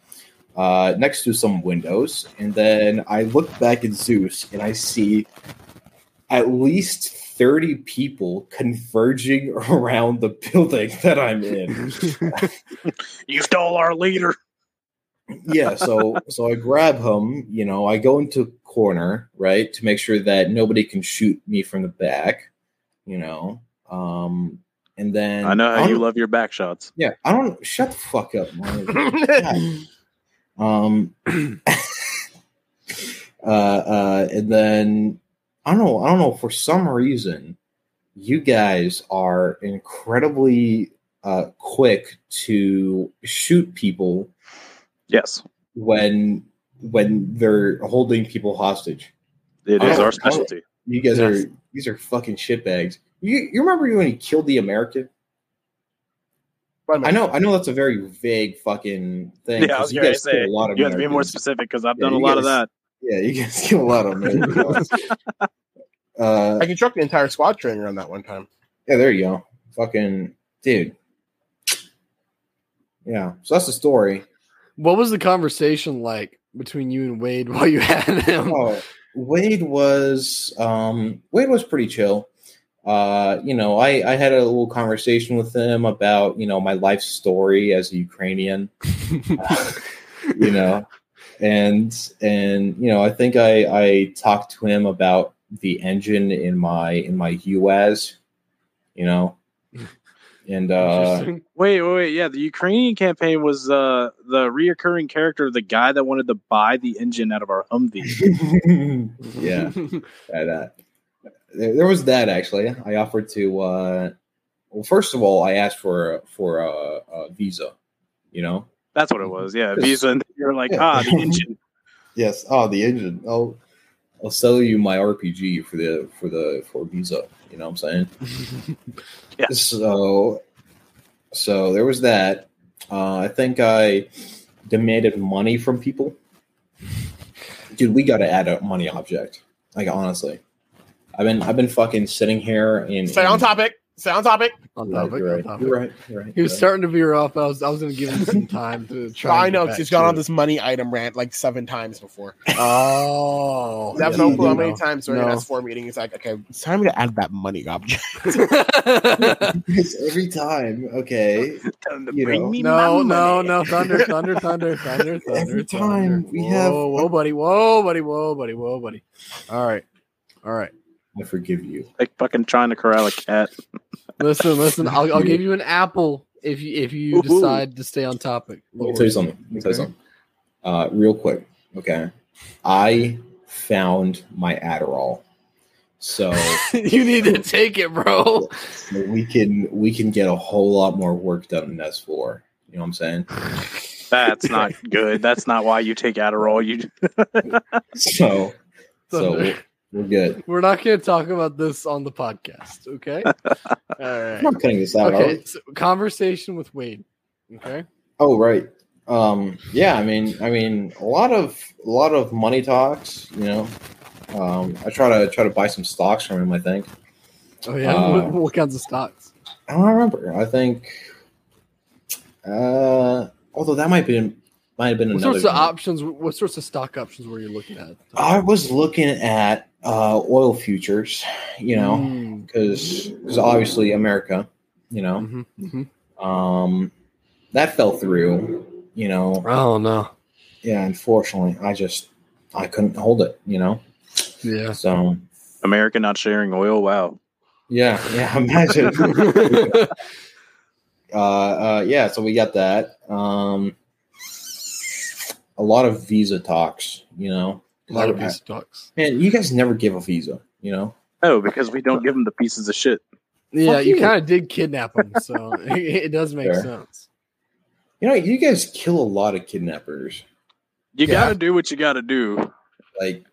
uh, next to some windows, and then I look back at Zeus and I see at least thirty people converging around the building that I'm in. You stole our leader. yeah, so so I grab him, you know, I go into corner, right, to make sure that nobody can shoot me from the back, you know. Um and then I know how you love your back shots. Yeah, I don't shut the fuck up, man. Um uh uh and then I don't know, I don't know, for some reason you guys are incredibly uh quick to shoot people Yes, when when they're holding people hostage. it I is don't- our specialty. You guys Yes. are these are fucking shitbags. You you remember when he killed the American? I know I know that's a very vague fucking thing. Yeah, I 'cause was you gonna guys say, a lot of You have to be more specific because I've Yeah, done a you lot of that. Yeah, you guys kill a lot of Americans. uh, I constructed the entire squad trainer on that one time. yeah, there you go. Fucking dude. Yeah, so that's the story. What was the conversation like between you and Wade while you had him? Oh, Wade was um Wade was pretty chill. Uh, you know, I I had a little conversation with him about you know my life story as a Ukrainian. you know, and and you know I think I I talked to him about the engine in my in my UAZ. You know, and uh, Wait, wait, wait. Yeah, the Ukrainian campaign was uh, the reoccurring character of the guy that wanted to buy the engine out of our Humvee. yeah. That. There, there was that actually. I offered to. Uh, well, first of all, I asked for for a, a visa. You know. That's what it was. Yeah, Visa. And you're like, Yeah. ah, the engine. Yes. Oh, the engine. I'll I'll sell you my RPG for the for the for visa. You know what I'm saying? Yeah. So so there was that. Uh, I think I demanded money from people. Dude, we got to add a money object. Like honestly, I've been I've been fucking sitting here and Stay on topic. Stay on topic. on You're right, topic, you're on right. topic. You're right. You're right. He was you're right. starting to veer off. I was I was going to give him some time to try. I know because he's gone on this money item rant like seven times before. Oh, I have Yeah, no clue how many times during No. an S4 meeting he's like, okay, it's time to add that money object. Every time. Okay. Time to You bring know. me no, my no, money. no, thunder, thunder, thunder, thunder, thunder. Every thunder. time we whoa, have- whoa, buddy, whoa, buddy, whoa, buddy, whoa, buddy. All right, all right. I forgive you. Like fucking trying to corral a cat. Listen, listen. I'll, I'll give you an apple if you if you Ooh. decide to stay on topic. Let me tell you something. Let me tell you something. Uh, real quick. Okay. I found my Adderall. So you need to take it, bro. we can we can get a whole lot more work done in S4. You know what I'm saying? That's not good. That's not why you take Adderall. You So so Thunder. We're, good. We're not going to talk about this on the podcast, okay? All I'm not cutting this out. Okay. So conversation with Wade. Okay. Oh right. Um yeah, I mean I mean a lot of a lot of money talks, you know. Um I try to try to buy some stocks from him, I think. Oh yeah. Uh, what, what kinds of stocks? I don't remember. I think uh although that might be might have been What another sorts of time. options? What sorts of stock options were you looking at? I was looking at uh oil futures, you know, Mm, because obviously America, you know. mhm, mhm. Um that fell through, you know. Oh no. Yeah, unfortunately, I just I couldn't hold it, you know. Yeah. So America not sharing oil. Wow. yeah, yeah, imagine. uh, uh, yeah, so we got that. Um, a lot of visa talks, you know. A lot of I- talks. stocks. Man, you guys never give a visa, you know. Oh, because we don't give them the pieces of shit. Yeah, Fuck you you. kind of did kidnap them, so it, it does make Fair. sense. You know, you guys kill a lot of kidnappers. You Yeah. got to do what you got to do. Like,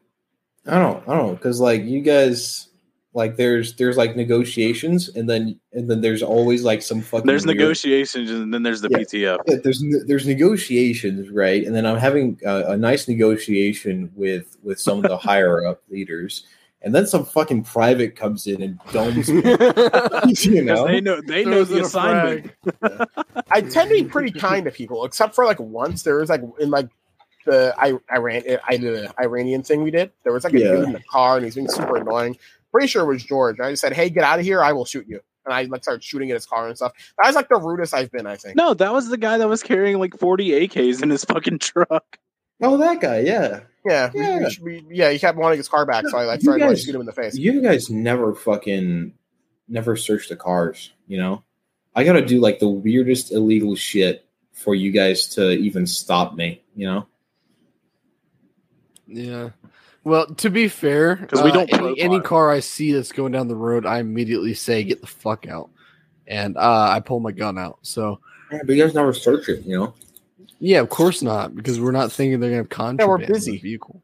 I don't, I don't because like you guys, like there's there's like negotiations, and then and then there's always like some fucking. There's weird- negotiations, and then there's the Yeah. PTF. Yeah, there's there's negotiations, right? And then I'm having a, a nice negotiation with with some of the higher up leaders, and then some fucking private comes in and domes me. you know, they know they know the assignment. frag. I tend to be pretty kind to people, except for like once there was like in like the I Iran I did an Iranian thing we did. There was like a Yeah. dude in the car and he's being super annoying. Pretty sure it was George. I just said, "Hey, get out of here! I will shoot you." and I like started shooting at his car and stuff. That was like the rudest I've been. I think. No, that was the guy that was carrying like 40 AKs in his fucking truck. Oh, that guy. Yeah. Yeah, Yeah. we- we- yeah. He kept wanting his car back, so I like tried started to like, shoot him in the face. You guys never fucking never search the cars. You know, I gotta do like the weirdest illegal shit for you guys to even stop me. You know. Yeah. Well, to be fair, 'Cause we uh, don't any, any car I see that's going down the road, I immediately say, "Get the fuck out," and uh, I pull my gun out. So Yeah, but you guys never search it. You know. yeah, of course not, because we're not thinking they're gonna have contraband. Yeah, in the busy. vehicle.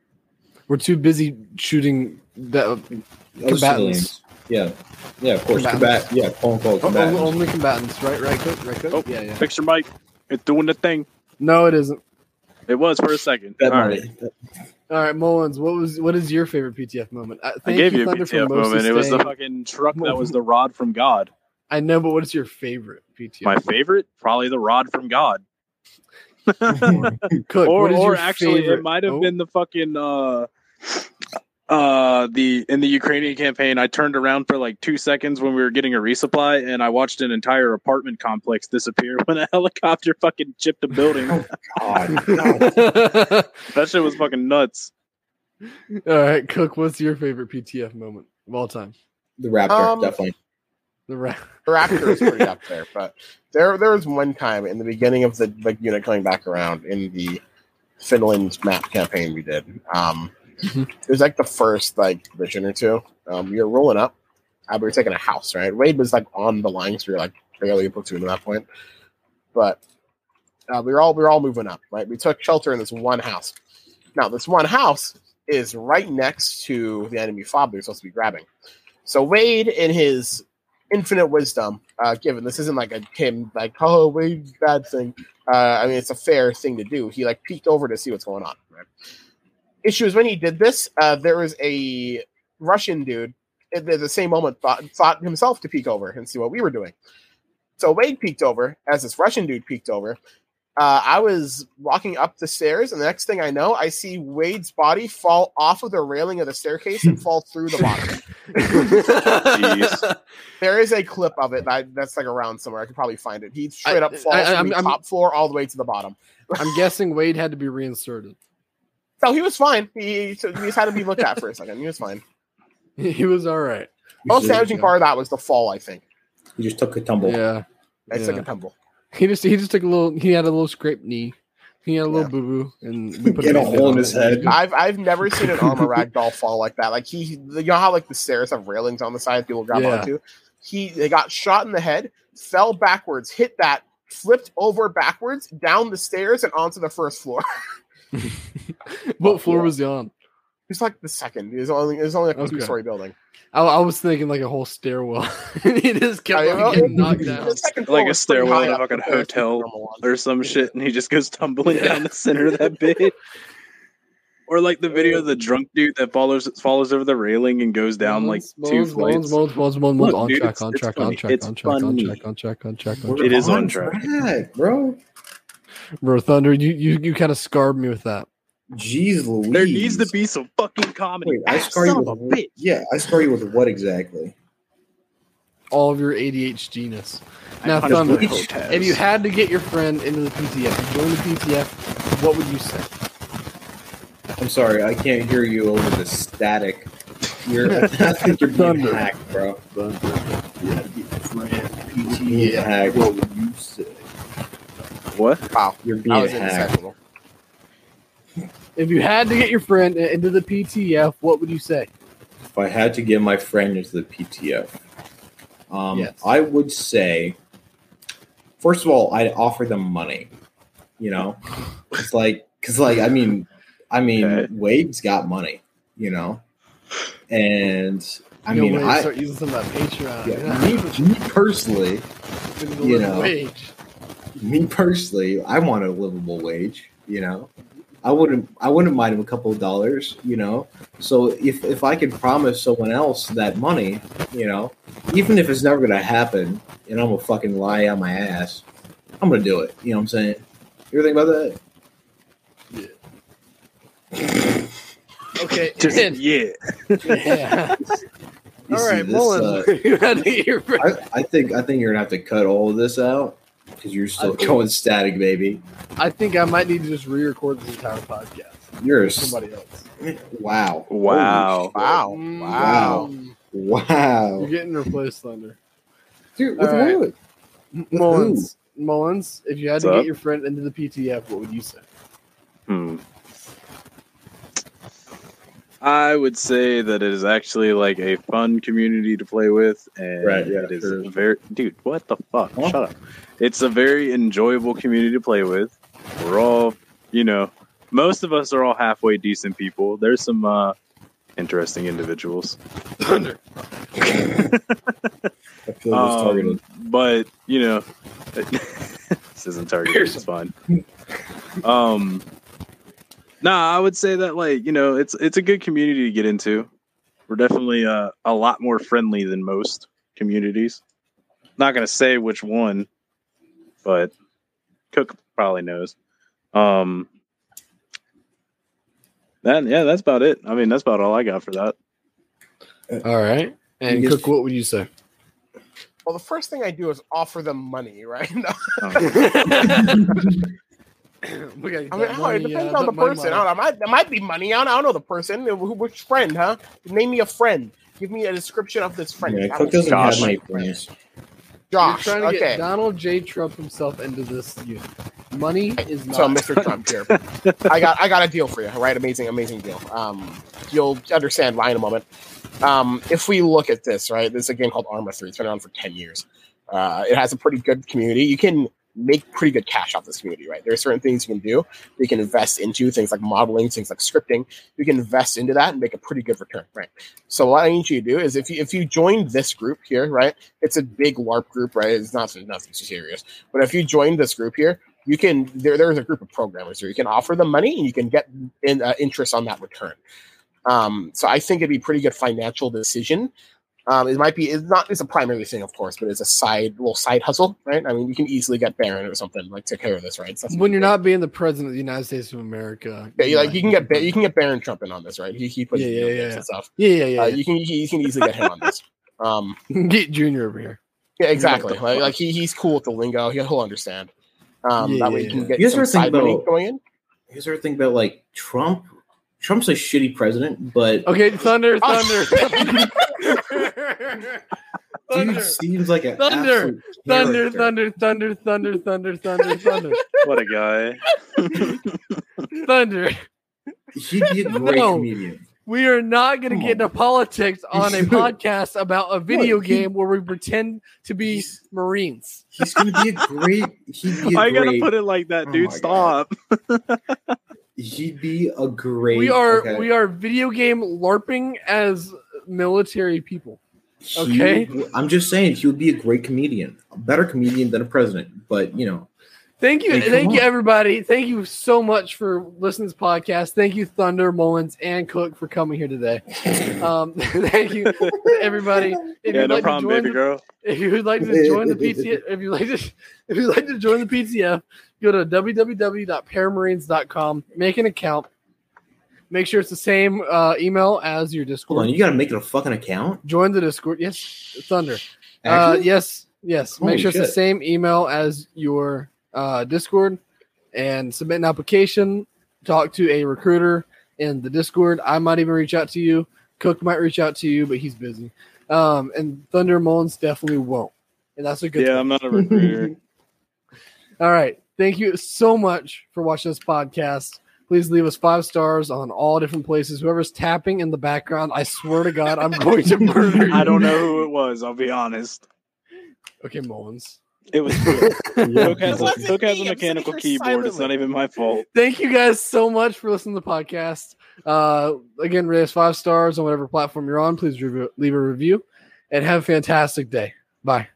We're too busy shooting the Other combatants. civilians. Yeah. Yeah. Of course. Combatants. Combat. Yeah. Quote unquote. O- only, Combatants. only combatants, right? Right, Cook? Right, Cook? Oh. Yeah, yeah. Picture Mike. It's doing the thing. No, it isn't. It was for a second. Bet All money. right. All right, Mullins. What was what is your favorite PTF moment? Uh, I thank gave you a Thunder, for PTF mostly moment. It was the fucking truck that was the rod from God. I know, but what is your favorite PTF? My favorite? Probably the rod from God. Cook, or what is or your actually favorite? it might have Oh, been the fucking uh uh the in the Ukrainian campaign I turned around for like 2 seconds when we were getting a resupply and I watched an entire apartment complex disappear when a helicopter fucking chipped a building. oh, God, God. that shit was fucking nuts. All right, Cook. What's your favorite PTF moment of all time? The Raptor, Um, definitely. The ra- The Raptor is pretty up there, but there there was one time in the beginning of the like unit coming back around in the Finland map campaign we did. Um, Mhm. it was like the first like mission or two. Um, were rolling up. Uh, we were taking a house, right? Wade was like on the line, so we were like barely a platoon at that point. But uh, we were all we were all moving up, right? We took shelter in this one house. Now, this one house is right next to the enemy fob they're supposed to be grabbing. So Wade, in his infinite wisdom, uh, given this isn't like a him like oh Wade bad thing. Uh, I mean, it's a fair thing to do. He like peeked over to see what's going on. Right? Issue is when he did this, uh, there was a Russian dude at the the same moment thought thought himself to peek over and see what we were doing. So Wade peeked over as this Russian dude peeked over. Uh, I was walking up the stairs, and the next thing I know, I see Wade's body fall off of the railing of the staircase and fall through the bottom. Jeez. There is a clip of it that, that's like around somewhere. I could probably find it. He straight I- up falls I- from I'm- the I'm- top floor all the way to the bottom. I'm guessing Wade had to be reinserted. So he was fine. He, so he just had to be looked at for a second. He was fine. He was all right. Most You damaging just- part of that was the fall. I think He just took a tumble. Yeah. I took a tumble. He just he just took a little. He had a little scraped knee. He had a little Yeah. boo boo, and we put Get a band-aid hole in his it. head. I've I've never seen an armor ragdoll fall like that. Like he, you know how like the stairs have railings on the side people grab Yeah. onto. He they got shot in the head, fell backwards, hit that, flipped over backwards down the stairs and onto the first floor. what floor was he on? It's like the second. It was only it was only like a Okay. two story building. I, I was thinking like a whole stairwell. and he just kept I- on getting knocked down. Like a stairwell in a fucking compared to the hotel. normal or some shit, and he just goes tumbling Yeah. down the center of that bit. Or like the video of the drunk dude that follows follows over the railing and goes down like two flights. On dude, track, it's- on it's track, on funny. track, It's on track, on funny. track, on track, on track, on We're track. It is on on track. track, bro. Bro, Thunder, you you, you kind of scarred me with that. Jeez Louise. There needs to be some fucking comedy. Wait, I scar you with of a bitch. Yeah, I scar you with what exactly? All of your ADHDness. I Now, Thunder, the Hotez. if you had to get your friend into the PTF, join the PTF, what would you say? I'm sorry, I can't hear you over the static. You're, I think you're being Thunder. hacked, bro. Yeah. Being hacked. What would you say? What? Wow, You're that being was hacked. If you had to get your friend into the PTF, what would you say? If I had to get my friend into the PTF, um, Yes. I would say, first of all, I'd offer them money. You know, it's like because, like, I mean, I mean, Okay. Wade's got money. You know, and I Yo, mean, Wade, I start using some of that Patreon. yeah, me, me personally, you know. wage. Me personally, I want a livable wage. You know, I wouldn't. I wouldn't mind a couple of dollars. You know, so if if I could promise someone else that money, you know, even if it's never gonna happen, and I'm gonna fucking lie on my ass, I'm gonna do it. You know what I'm saying? You ever think about that? Yeah. okay, Just and- yeah. yeah. You All see, right, this, Mullins, uh, you had to get your friend. I, I think I think you're gonna have to cut all of this out because you're still think- going static, baby. I think I might need to just re-record this entire podcast. You're Somebody else. wow, Wow. Wow. Wow. wow, You're getting replaced, Thunder. dude. With All right. what? Mullins, Mullins, if you had to What's get up? your friend into the PTF, what would you say? Hmm. I would say that it is actually like a fun community to play with, and Right, yeah, it is sure. very dude. What the fuck? Huh? Shut up. It's a very enjoyable community to play with. We're all, you know, most of us are all halfway decent people. There's some uh, interesting individuals, Thunder. I feel like targeted. um, but you know, this isn't targeted. It's fine. Um, nah, I would say that like you know, it's it's a good community to get into. We're definitely uh, a lot more friendly than most communities. Not gonna say which one, but Cook probably knows. Um, that yeah, that's about it. I mean, that's about all I got for that. All right. And You Cook, what would you say? Well, the first thing I do is offer them money, right? No. we I mean, oh, it depends on the person. I don't know, it, might, might be money. I don't, I don't know the person. Who, which friend, huh? Name me a friend. Give me a description of this friend. Yeah, Cook doesn't know. Josh. have many friends. You're trying to Okay. get Donald J. Trump himself into this unit. Money is not. So, Mr. Trump here, I got I got a deal for you. Right, amazing, amazing deal. Um, you'll understand why in a moment. Um, if we look at this, right, this is a game called Arma Three. It's been around for ten years. Uh, it has a pretty good community. You can make pretty good cash off this community, right? There are certain things you can do. You can invest into things like modeling, things like scripting. You can invest into that and make a pretty good return, right? So what I need you to do is if you if you join this group here, right? It's a big LARP group, right? It's not nothing serious. But if you join this group here, you can there there's a group of programmers here. You can offer them money and you can get in, uh, interest on that return. Um, so I think it'd be pretty good financial decision. Um, it might be it's not it's a primary thing, of course, but it's a side little side hustle, right? I mean, you can easily get Barron or something like take care of this, right? So when you're not being the president of the United States of America. yeah, you, like you can get Ba- you can get Barron Trump in on this, right? He he plays Yeah, video yeah, yeah. and stuff. Yeah, yeah, yeah. Uh, yeah. you can you can easily get him on this. Um, get Junior over here. yeah, exactly. Like, like he, he's cool with the lingo. He'll, he'll understand. Um, Yeah, that way yeah, you can yeah. get You guys some ever think side money about- going in. You guys ever think about like Trump? Trump's a shitty president, but Okay, Thunder, Oh, Thunder. dude seems like a Thunder, Thunder. Thunder, Thunder, Thunder, Thunder, Thunder, Thunder, What a guy. Thunder. He'd be a great No. comedian. We are not going to get into politics on a podcast about a video What? He- game where we pretend to be He's- Marines. He's gonna be a great. He'd be a I gotta put it like that, Oh dude. my Stop. He'd be a great. We are okay. we are video game larping as military people. Okay. would- I'm just saying he would be a great comedian, a better comedian than a president. But you know, Thank you, Hey, come thank you, everybody. Thank you so much for listening to this podcast. Thank you, Thunder, Mullins, and Cook for coming here today. Um, thank you, everybody. If yeah, you'd no like to problem, join baby the- girl. If you would like to join the PTF, if you like to, if you'd like to join the PTF, go to www.paramarines.com, make an account. Make sure it's the same uh, email as your Discord. hold on, Discord. you gotta make it a fucking account. Join the Discord. Yes, Thunder. Uh, yes, yes. Holy Make sure it's the same email as your uh, Discord and submit an application. Talk to a recruiter in the Discord. I might even reach out to you. Cook might reach out to you, but he's busy. Um, and Thunder Mullins definitely won't. And that's a good Yeah, thing. I'm not a recruiter. All right. Thank you so much for watching this podcast. Please leave us five stars on all different places. Whoever's tapping in the background, I swear to God, I'm going to murder you. I don't know who it was. I'll be honest. Okay, Mullins. It was Yeah. Cook has It a, Cook has me. a I'm sitting mechanical here keyboard. It's not even my fault. Thank you guys so much for listening to the podcast. Uh, again, rate us five stars on whatever platform you're on. Please review, leave a review and have a fantastic day. Bye.